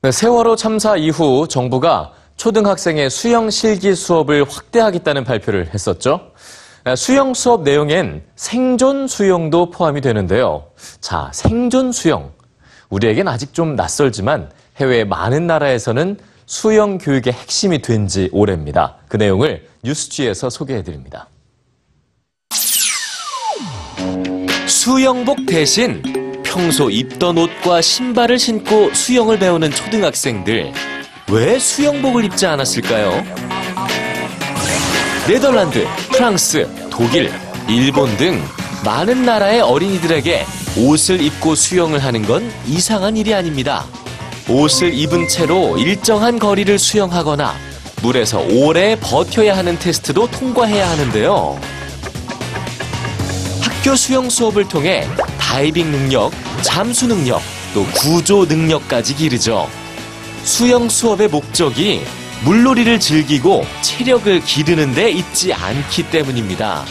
네, 세월호 참사 이후 정부가 초등학생의 수영 실기 수업을 확대하겠다는 발표를 했었죠. 아, 수영 수업 내용엔 생존 수영도 포함이 되는데요. 자, 생존 수영. 우리에겐 아직 좀 낯설지만 해외 많은 나라에서는 수영 교육의 핵심이 된 지 오래입니다. 그 내용을 뉴스지에서 소개해 드립니다. 수영복 대신 평소 입던 옷과 신발을 신고 수영을 배우는 초등학생들. 왜 수영복을 입지 않았을까요? 네덜란드, 프랑스, 독일, 일본 등 많은 나라의 어린이들에게 옷을 입고 수영을 하는 건 이상한 일이 아닙니다. 옷을 입은 채로 일정한 거리를 수영하거나 물에서 오래 버텨야 하는 테스트도 통과해야 하는데요. 학교 수영 수업을 통해 다이빙 능력, 잠수 능력, 또 구조 능력까지 기르죠. 수영 수업의 목적이 물놀이를 즐기고 체력을 기르는 데 있지 않기 때문입니다.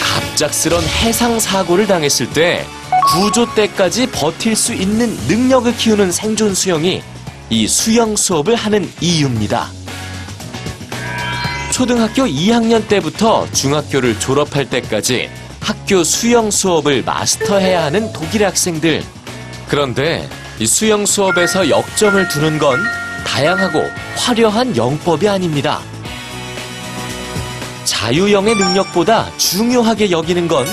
갑작스런 해상 사고를 당했을 때 구조 때까지 버틸 수 있는 능력을 키우는 생존 수영이 이 수영 수업을 하는 이유입니다. 초등학교 2학년 때부터 중학교를 졸업할 때까지 학교 수영 수업을 마스터해야 하는 독일 학생들. 그런데 이 수영 수업에서 역점을 두는 건 다양하고 화려한 영법이 아닙니다. 자유형의 능력보다 중요하게 여기는 건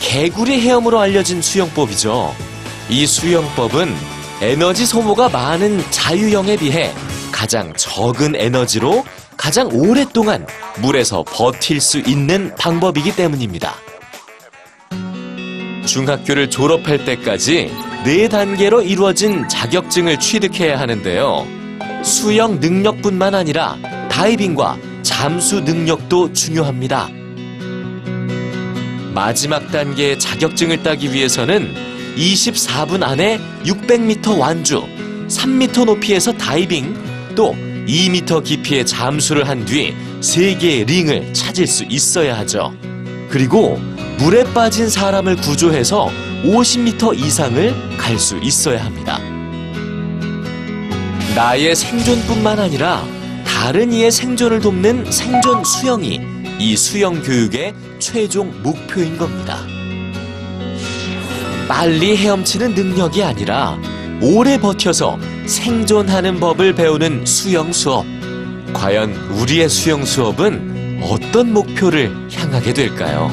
개구리 헤엄으로 알려진 수영법이죠. 이 수영법은 에너지 소모가 많은 자유형에 비해 가장 적은 에너지로 가장 오랫동안 물에서 버틸 수 있는 방법이기 때문입니다. 중학교를 졸업할 때까지 네 단계로 이루어진 자격증을 취득해야 하는데요. 수영 능력뿐만 아니라 다이빙과 잠수 능력도 중요합니다. 마지막 단계의 자격증을 따기 위해서는 24분 안에 600m 완주, 3m 높이에서 다이빙, 또 2m 깊이의 잠수를 한 뒤 3개의 링을 찾을 수 있어야 하죠. 그리고 물에 빠진 사람을 구조해서 50m 이상을 갈 수 있어야 합니다. 나의 생존뿐만 아니라 다른 이의 생존을 돕는 생존 수영이 이 수영 교육의 최종 목표인 겁니다. 빨리 헤엄치는 능력이 아니라 오래 버텨서 생존하는 법을 배우는 수영 수업. 과연 우리의 수영 수업은 어떤 목표를 향하게 될까요?